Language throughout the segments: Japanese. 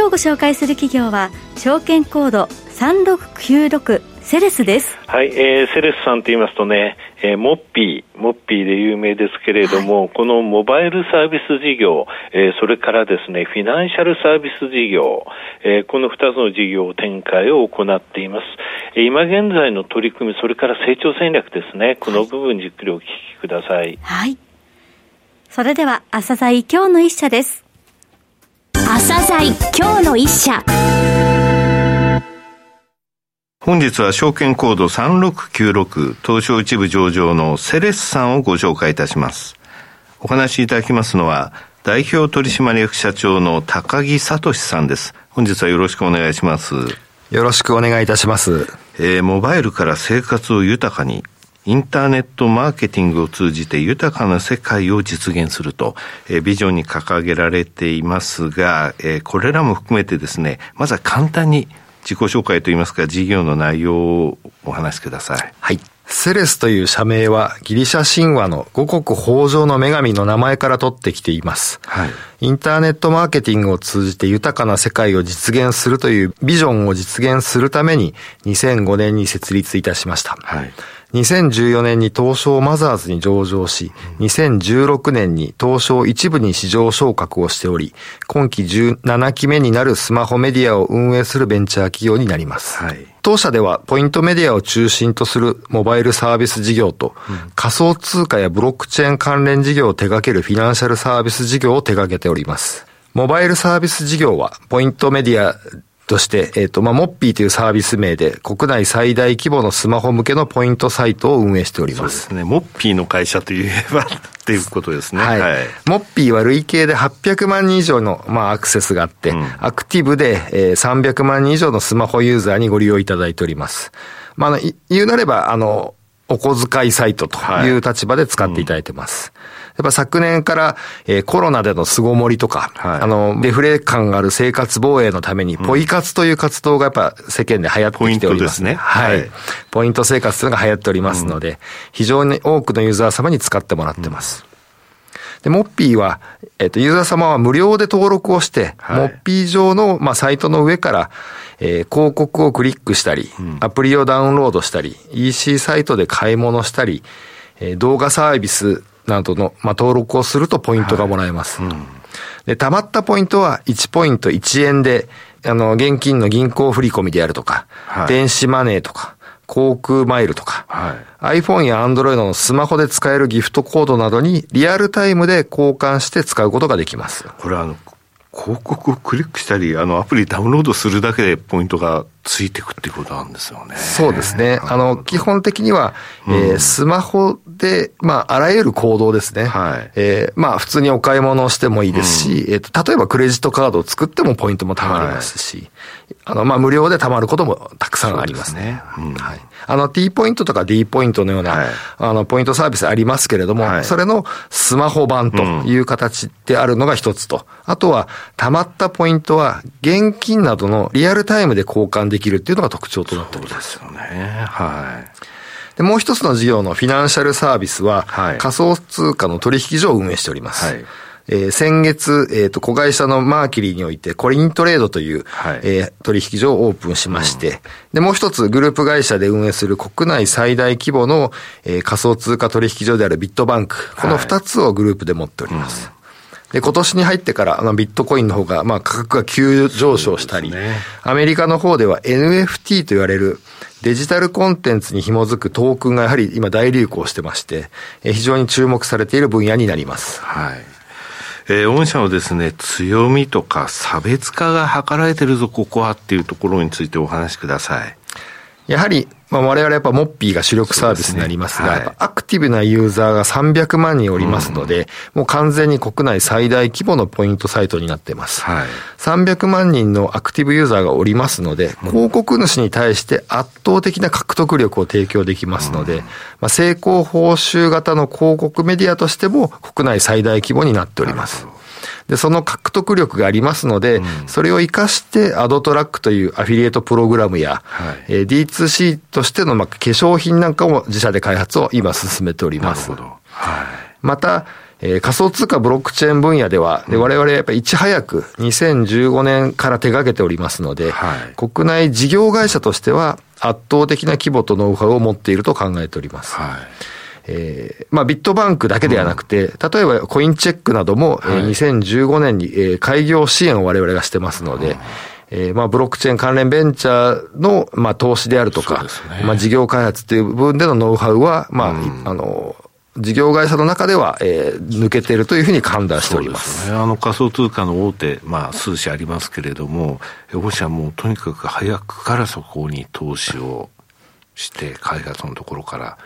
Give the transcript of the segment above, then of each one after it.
今日ご紹介する企業は証券コード3696セレスです。はい、えー、セレスさんと言いますとね、えー、モッピー、モッピーで有名ですけれども、はい、このモバイルサービス事業、えー、それからですね、フィナンシャルサービス事業、えー、この2つの事業展開を行っています。えー、今現在の取り組み、それから成長戦略ですね、この部分じっくりお聞きください。はい。それでは、朝鮮今日の一社です。朝鮮今日の一社。本日は証券コード3696東証一部上場のセレスさんをご紹介いたします。お話しいただきますのは、代表取締役社長の高木聡さんです。本日はよろしくお願いします。よろしくお願いいたします。えー、モバイルから生活を豊かに、インターネットマーケティングを通じて豊かな世界を実現すると、えー、ビジョンに掲げられていますが、えー、これらも含めてですね、まずは簡単に自己紹介といいますか、事業の内容をお話しください。はい。セレスという社名はギリシャ神話の五穀豊穣の女神の名前から取ってきています。はい、インターネットマーケティングを通じて豊かな世界を実現するというビジョンを実現するために2005年に設立いたしました。はい2014年に東証マザーズに上場し、2016年に東証一部に市場昇格をしており、今期17期目になるスマホメディアを運営するベンチャー企業になります。はい、当社ではポイントメディアを中心とするモバイルサービス事業と、仮想通貨やブロックチェーン関連事業を手掛けるフィナンシャルサービス事業を手掛けております。モバイルサービス事業は、ポイントメディアとして、えっ、ー、と、まあ、モッピーというサービス名で、国内最大規模のスマホ向けのポイントサイトを運営しております。そうですね。モッピーの会社といえばっていうことですね。はい。はい、モッピーは累計で800万人以上の、まあ、アクセスがあって、うん、アクティブで、えー、300万人以上のスマホユーザーにご利用いただいております。まあ、言うなれば、あの、お小遣いサイトという立場で使っていただいてます。はいうんやっぱ昨年から、えー、コロナでの巣ごもりとか、はい、あの、デフレ感がある生活防衛のために、ポイ活という活動がやっぱ世間で流行ってきております。ね。はい。ポイント生活というのが流行っておりますので、うん、非常に多くのユーザー様に使ってもらってます。で、モッピーは、えっ、と、ユーザー様は無料で登録をして、はい、モッピー上の、まあ、サイトの上から、えー、広告をクリックしたり、うん、アプリをダウンロードしたり、EC サイトで買い物したり、えー、動画サービスなどの、まあ、登録をするとポイントがもらえます。はいうん、で、貯まったポイントは1ポイント1円で、あの、現金の銀行振込であるとか、はい、電子マネーとか、航空マイルとか、はい、iPhone や Android のスマホで使えるギフトコードなどにリアルタイムで交換して使うことができます。これあの、広告をクリックしたり、あの、アプリダウンロードするだけでポイントがついていくっていうことなんですよね。そうですね。あの、基本的には、うん、えー、スマホで、まあ、あらゆる行動ですね。はい。えー、まあ、普通にお買い物をしてもいいですし、うん、えっ、と、例えばクレジットカードを作ってもポイントも貯まりますし、はい、あの、まあ、無料で貯まることもたくさんありますね。すねうん、はい。あの、T ポイントとか D ポイントのような、はい、あの、ポイントサービスありますけれども、はい、それのスマホ版という形であるのが一つと、あとは、貯まったポイントは、現金などのリアルタイムで交換できるっていうのが特徴となっております。そうですよね。はい。で、もう一つの事業のフィナンシャルサービスは、はい、仮想通貨の取引所を運営しております。はいえー、先月、えっ、ー、と、子会社のマーキュリーにおいて、コリントレードという、はい、えー、取引所をオープンしまして、うん、で、もう一つグループ会社で運営する国内最大規模の、えー、仮想通貨取引所であるビットバンク、この二つをグループで持っております。はいうんで、今年に入ってから、あの、ビットコインの方が、まあ、価格が急上昇したり、ね、アメリカの方では NFT と言われる、デジタルコンテンツに紐づくトークンがやはり今大流行してまして、え非常に注目されている分野になります。はい。えー、御社のですね、強みとか差別化が図られてるぞ、ここはっていうところについてお話しください。やはり、まあ、我々やっぱモッピーが主力サービスになりますが、すねはい、アクティブなユーザーが300万人おりますので、うん、もう完全に国内最大規模のポイントサイトになっています。はい、300万人のアクティブユーザーがおりますので、広告主に対して圧倒的な獲得力を提供できますので、うん、まあ、成功報酬型の広告メディアとしても国内最大規模になっております。で、その獲得力がありますので、うん、それを活かして、アドトラックというアフィリエイトプログラムや、はい、えー、D2C としての、まあ、化粧品なんかも自社で開発を今進めております。なるほど。はい、また、えー、仮想通貨ブロックチェーン分野では、で我々やっぱりいち早く2015年から手掛けておりますので、はい、国内事業会社としては圧倒的な規模とノウハウを持っていると考えております。はいえー、まあ、ビットバンクだけではなくて、例えばコインチェックなども、はい、2015年に、えー、開業支援を我々がしてますので、えー、まあ、ブロックチェーン関連ベンチャーの、まあ、投資であるとか、ね、まあ、事業開発という部分でのノウハウは、まあ、うん、あの、事業会社の中では、えー、抜けているというふうに判断しております。すね、あの仮想通貨の大手、まあ、数社ありますけれども、御社もとにかく早くからそこに投資をして、開発のところから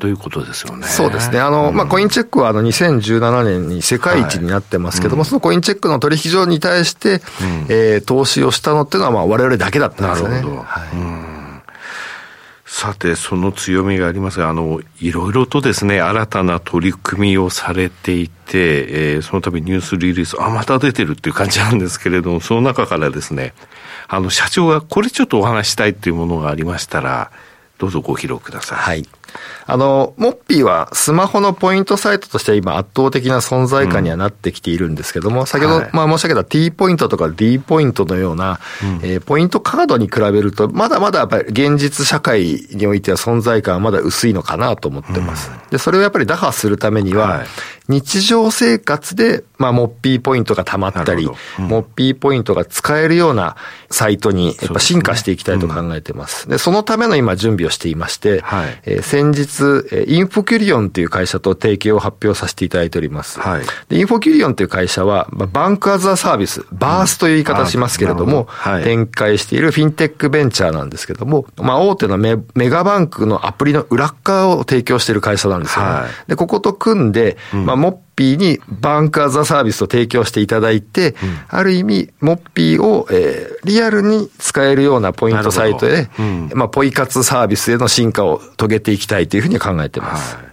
ということですよね。そうですね。あの、うん、まあ、コインチェックはあの2017年に世界一になってますけども、はいうん、そのコインチェックの取引所に対して、うん、えー、投資をしたのっていうのは、まあ、我々だけだったんですよね。なるほど。はい、さて、その強みがありますが、あの、いろいろとですね、新たな取り組みをされていて、えー、その度ニュースリリース、あ、また出てるっていう感じなんですけれども、その中からですね、あの、社長がこれちょっとお話したいっていうものがありましたら、どうぞご披露ください。はい。あの、モッピーはスマホのポイントサイトとしては今圧倒的な存在感にはなってきているんですけども、うん、先ほど、はい、まあ申し上げた T ポイントとか D ポイントのような、うん、えー、ポイントカードに比べると、まだまだやっぱり現実社会においては存在感はまだ薄いのかなと思ってます。うん、で、それをやっぱり打破するためには、はい。日常生活で、まあ、モッピーポイントが溜まったり、うん、モッピーポイントが使えるようなサイトに、やっぱ進化していきたいと考えてます。で、そのための今準備をしていまして、はい、えー、先日、インフキュリオンという会社と提携を発表させていただいております。はい、でインフキュリオンという会社は、まあ、 Bank as a Service、 BaaS という言い方しますけれども、うんはい、展開しているフィンテックベンチャーなんですけども、まあ、大手のメメガバンクのアプリの裏側を提供している会社なんですよね。はい、で、ここと組んで、まあ、モッピーに Bank as a Service を提供していただいて、うん、ある意味、モッピーを、えー、リアルに使えるようなポイントサイトで、うん、まあ、ポイ活サービスへの進化を遂げていきたいというふうに考えています。はい、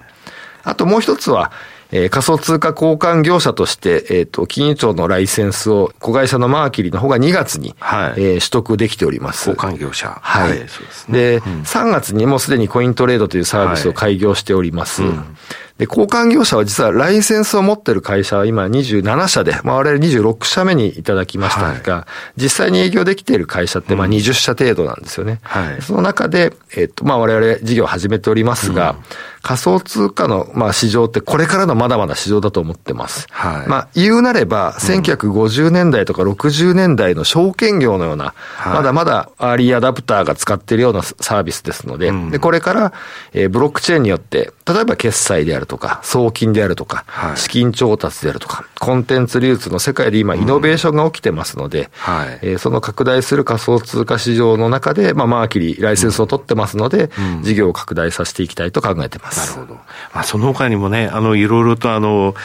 あともう一つは、えー、仮想通貨交換業者として、えっ、ー、と、金融庁のライセンスを、子会社のマーキュリーの方が2月に、はい、えー、取得できております。交換業者。はい。はい、そうですね。で、うん、3月にもうすでにコイントレードというサービスを開業しております。はいうんで、交換業者は実はライセンスを持ってる会社は今27社で、まあ我々26社目にいただきましたが、はい、実際に営業できている会社ってまあ20社程度なんですよね。うん。はい、その中で、えっと、まあ我々事業を始めておりますが、うん仮想通貨の、まあ、市場ってこれからのまだまだ市場だと思ってます。はい。まあ、言うなれば、1950年代とか60年代の証券業のような、はい、まだまだアーリーアダプターが使っているようなサービスですので、うん、で、これから、えー、ブロックチェーンによって、例えば決済であるとか、送金であるとか、はい、資金調達であるとか、コンテンツ流通の世界で今、イノベーションが起きてますので、うん、はい。えー、その拡大する仮想通貨市場の中で、まあ、マーキュリー、ライセンスを取ってますので、うん、事業を拡大させていきたいと考えてます。なるほど。まあ、その他にもね、あの、いろいろとあの、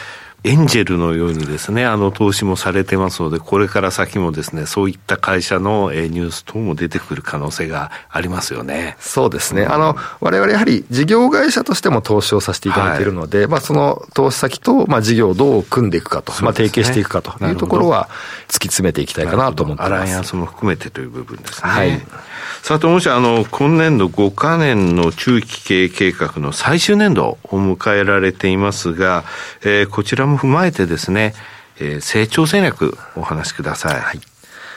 エンジェルのようにですね、あの、投資もされてますので、これから先もですね、そういった会社のニュース等も出てくる可能性がありますよね。そうですね。うん、あの、我々やはり事業会社としても投資をさせていただいているので、はい、まあ、その投資先と、まあ、事業をどう組んでいくかと、ね、まあ、提携していくかというところは、突き詰めていきたいかなと思ってます。アライアンスも含めてという部分ですね。はい。さて、もしあの、今年度5か年の中期経営計画の最終年度を迎えられていますが、えー、こちらも踏まえてですね、えー、成長戦略お話しください。はい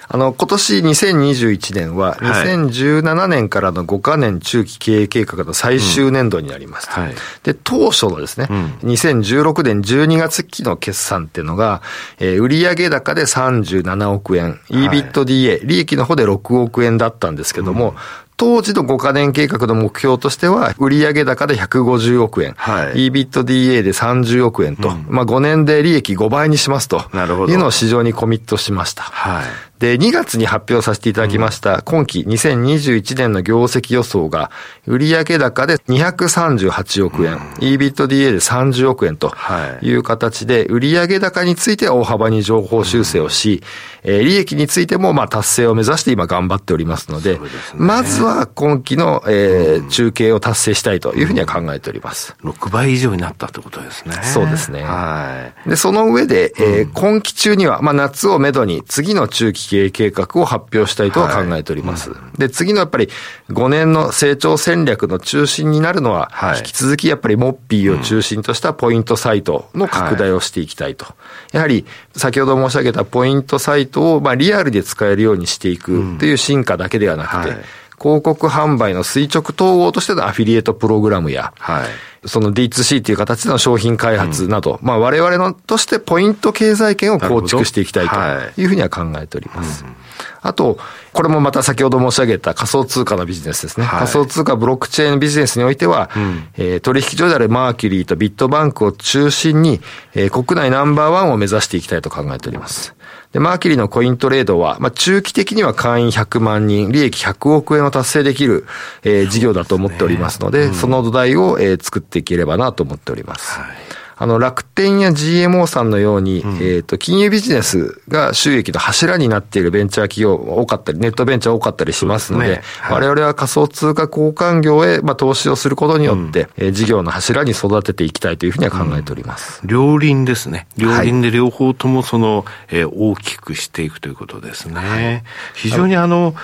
あの、今年2021年は、2017年からの5か年中期経営計画の最終年度になります。はい、で、当初のですね、うん、2016年12月期の決算っていうのが、えー、売上高で37億円、EBITDA、利益の方で6億円だったんですけども、当時の5カ年計画の目標としては、売上高で150億円、はい、EBITDA で30億円と、うん、まあ5年で利益5倍にしますと、なるほど。いうのを市場にコミットしました。はい、で、2月に発表させていただきました、今期2021年の業績予想が、売上高で238億円、うん、EBITDA で30億円という形で、売上高については大幅に情報修正をし、うん、えー、利益についてもまあ達成を目指して今頑張っておりますので、でね、まずは今期の、えー、中継を達成したいというふうには考えております。うん、6倍以上になったってことですね。そうですね。はい。で、その上で、えー、今期中には、まあ夏をめどに次の中期経営計画を発表したいとは考えております。はい、で、次のやっぱり5年の成長戦略の中心になるのは、はい、引き続きやっぱりモッピーを中心としたポイントサイトの拡大をしていきたいと。はい、やはり、先ほど申し上げたポイントサイトを、まあ、リアルで使えるようにしていくという進化だけではなくて、広告販売の垂直統合としてのアフィリエイトプログラムや、はい、その D2C という形での商品開発など、うん、まあ我々のとしてポイント経済圏を構築していきたいというふうには考えております。はいうんあと、これもまた先ほど申し上げた仮想通貨のビジネスですね。はい、仮想通貨ブロックチェーンビジネスにおいては、うん、えー、取引所であるマーキュリーとビットバンクを中心に、えー、国内ナンバーワンを目指していきたいと考えております。で、マーキュリーのコイントレードは、まあ、中期的には会員100万人、利益100億円を達成できる、えー、事業だと思っておりますので、そ、ね。うん、その土台を、えー、作っていければなと思っております。はいあの、楽天や GMO さんのように、うん、えっ、と、金融ビジネスが収益の柱になっているベンチャー企業多かったり、ネットベンチャー多かったりしますので、でねはい、我々は仮想通貨交換業へ、まあ、投資をすることによって、うん、えー、事業の柱に育てていきたいというふうには考えております。うん、両輪ですね。両輪で両方ともその、はい、えー、大きくしていくということですね。はい、非常にあの、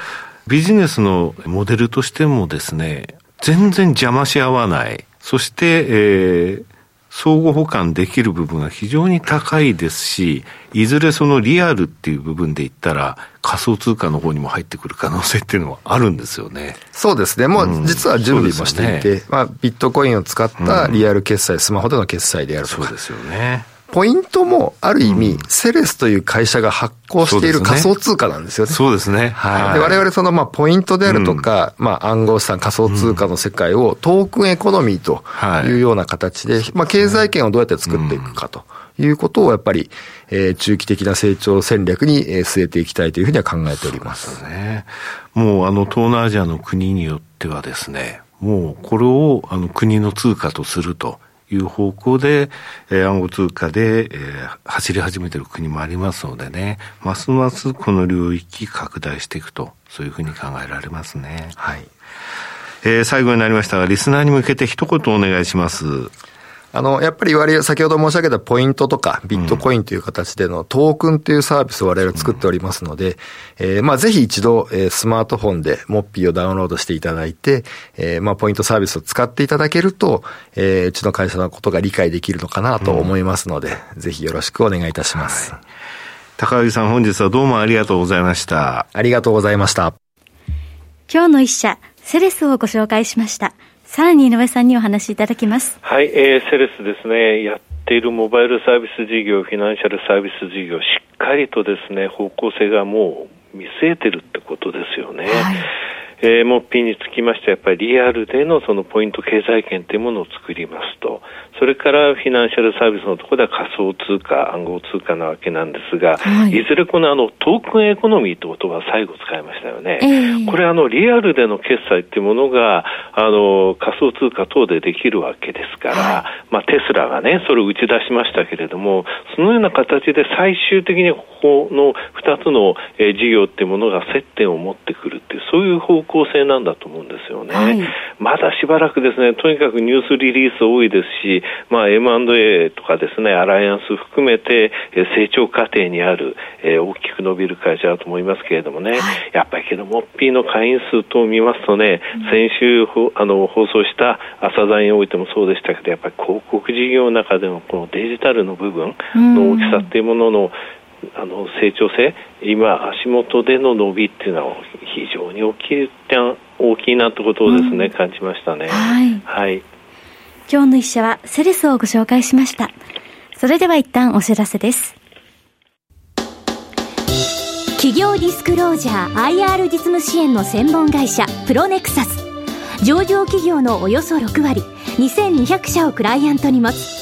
ビジネスのモデルとしてもですね、全然邪魔し合わない。そして、えー、相互補完できる部分が非常に高いですし、いずれそのリアルっていう部分で言ったら、仮想通貨の方にも入ってくる可能性っていうのはあるんですよね。そうですね。もう実は準備もしていて、うんね、まあビットコインを使ったリアル決済、うん、スマホでの決済であるとか。そうですよね。ポイントもある意味、セレスという会社が発行している仮想通貨なんですよね。そうですね。はい。で、我々その、まあ、ポイントであるとか、まあ、暗号資産仮想通貨の世界をトークンエコノミーというような形で、まあ、経済圏をどうやって作っていくかと。いうことをやっぱり、えー、中期的な成長戦略に、えー、据えていきたいというふうには考えております。ね。もうあの東南アジアの国によってはですね、もうこれをあの国の通貨とするという方向で、えー、暗号通貨で、えー、走り始めてる国もありますのでね、ますますこの領域拡大していくと、そういうふうに考えられますね。はい。えー、最後になりましたが、リスナーに向けて一言お願いします。あの、やっぱり割合、先ほど申し上げたポイントとか、ビットコインという形でのトークンというサービスを我々作っておりますので、えー、まあぜひ一度、えー、スマートフォンでモッピーをダウンロードしていただいて、えー、まあポイントサービスを使っていただけると、えー、うちの会社のことが理解できるのかなと思いますので、うん、ぜひよろしくお願いいたします。はい、高木さん本日はどうもありがとうございました。ありがとうございました。今日の一社、セレスをご紹介しました。さらに井上さんにお話しいただきます。はい、えー、セレスですね、やっているモバイルサービス事業、フィナンシャルサービス事業、しっかりとですね、方向性がもう見据えてるってことですよね。はいえー、モッピーにつきましては、やっぱりリアルでのそのポイント経済圏というものを作りますと。それからフィナンシャルサービスのところでは仮想通貨、暗号通貨なわけなんですが、はい、いずれこのあのトークンエコノミーという言葉最後使いましたよね。えー、これあのリアルでの決済っていうものがあの仮想通貨等でできるわけですから、はい、まあテスラがね、それを打ち出しましたけれども、そのような形で最終的にここの2つの、え事業っていうものが接点を持ってくるっていう、そういう方向性なんだと思うんですよね。はい、まだしばらくですね、とにかくニュースリリース多いですし、まあ、M&A とかですね、アライアンス含めて、え成長過程にある、えー、大きく伸びる会社だと思いますけれどもね、はい、やっぱりけど、モッピーの会員数等を見ますとね、うん、先週あの放送した朝鮮においてもそうでしたけど、やっぱり広告事業の中でのこのデジタルの部分の大きさっていうものの、あの成長性、今、足元での伸びっていうのは非常に大きい大きいなってことをですね、うん、感じましたね。はい、はい今日の一社はセレスをご紹介しました。それでは一旦お知らせです。企業ディスクロージャー IR 実務支援の専門会社プロネクサス上場企業のおよそ6割2200社をクライアントに持つ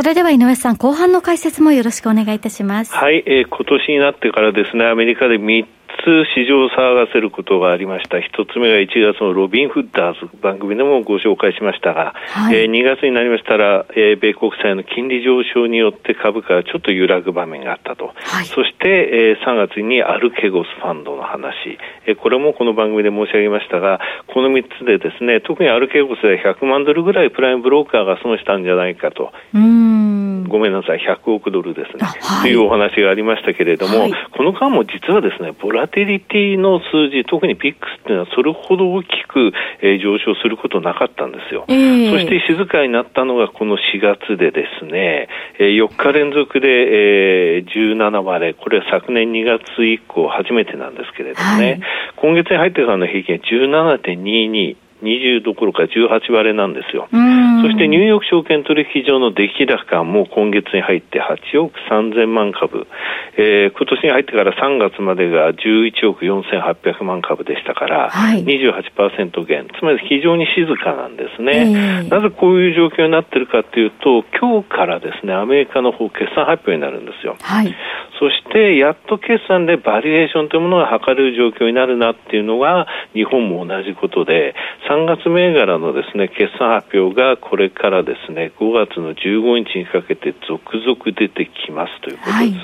それでは井上さん、後半の解説もよろしくお願いいたします。はい、えー、今年になってからですね、アメリカで3つ市場を騒がせることがありました。一つ目が1月のロビン・フッダーズ番組でもご紹介しましたが、はい、えー、2月になりましたら、えー、米国債の金利上昇によって株価がちょっと揺らぐ場面があったと。はい、そして、えー、3月にアルケゴスファンドの話、えー、これもこの番組で申し上げましたが、この3つでですね、特にアルケゴスで100万ドルぐらいプライムブローカーが損したんじゃないかと。ごめんなさい、100億ドルですね。はい、というお話がありましたけれども、この間も実はですね、ボラティリティの数字、特にピックスっていうのはそれほど大きく、えー、上昇することなかったんですよ、えー、そして静かになったのがこの4月でですね、えー、4日連続で、えー、17割れ、これは昨年2月以降初めてなんですけれどもね、はい、今月に入ってからの平均は17.22。20どころか18割れなんですよ。そしてニューヨーク証券取引所の出来高も今月に入って8億3000万株、えー、今年に入ってから3月までが11億4800万株でしたから、はい、28%減、つまり非常に静かなんですね、えー、なぜこういう状況になっているかというと、今日からですね、アメリカの方決算発表になるんですよ。はい、そしてやっと決算でバリエーションというものが測れる状況になるなっていうのが日本も同じことで3月銘柄のですね決算発表がこれからですね5月の15日にかけて続々出てきますということです。はい。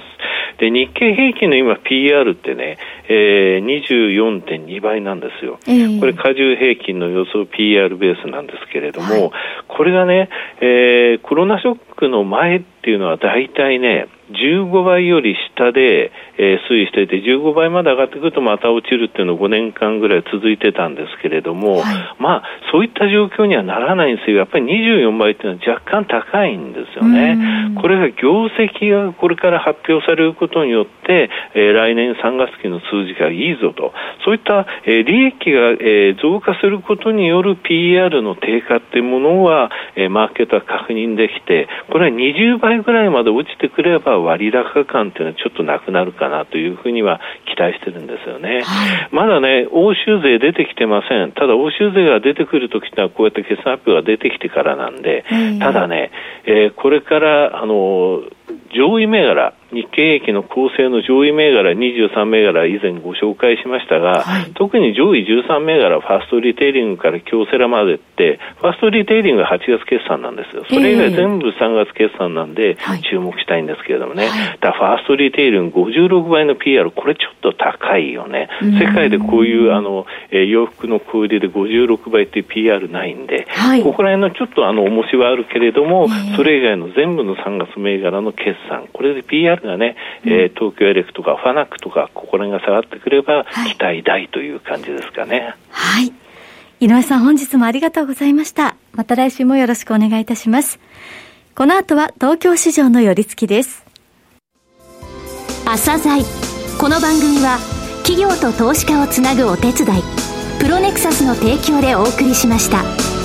で日経平均の今 PR ってね、えー、24.2倍なんですよ、えー、これ加重平均の予想 PR ベースなんですけれども、はい、これがね、えー、コロナショックの前っていうのは大体ね15倍より下で、えー、推移していて、15倍まで上がってくるとまた落ちるっていうのを5年間ぐらい続いてたんですけれども、はい、まあ、そういった状況にはならないんですよ。やっぱり24倍っていうのは若干高いんですよね。これが業績がこれから発表されることによって、えー、来年3月期の数字がいいぞと、そういった、えー、利益が、えー、増加することによる PR の低下っていうものは、えー、マーケットは確認できて、これは20倍ぐらいまで落ちてくれば割高感っていうのはちょっとなくなるかなというふうには期待してるんですよね。はい、まだね、欧州税出てきてません。ただ欧州税が出てくるときはこうやって決算発表が出てきてからなんで、ただね、えー、これから、あの、上位銘柄、日経平均の構成の上位銘柄23銘柄以前ご紹介しましたが、はい、特に上位13銘柄ファーストリテイリングから京セラまでってファーストリテイリングが8月決算なんですよ。それ以外全部3月決算なんで注目したいんですけれどもね、はい、だファーストリテイリング56倍の PR これちょっと高いよね。世界でこういうあの、えー、洋服の小売りで56倍っていう PR ないんで、はい、ここら辺のちょっとあの重しはあるけれども、それ以外の全部の3月銘柄の決算これで PR がね、うん、えー、東京エレクとかファナックとか、ここら辺が下がってくれば、期待大という感じですかね。はい。井上さん、本日もありがとうございました。また来週もよろしくお願いいたします。この後は東京市場の寄り付きです。朝鮮この番組は企業と投資家をつなぐお手伝いプロネクサスの提供でお送りしました。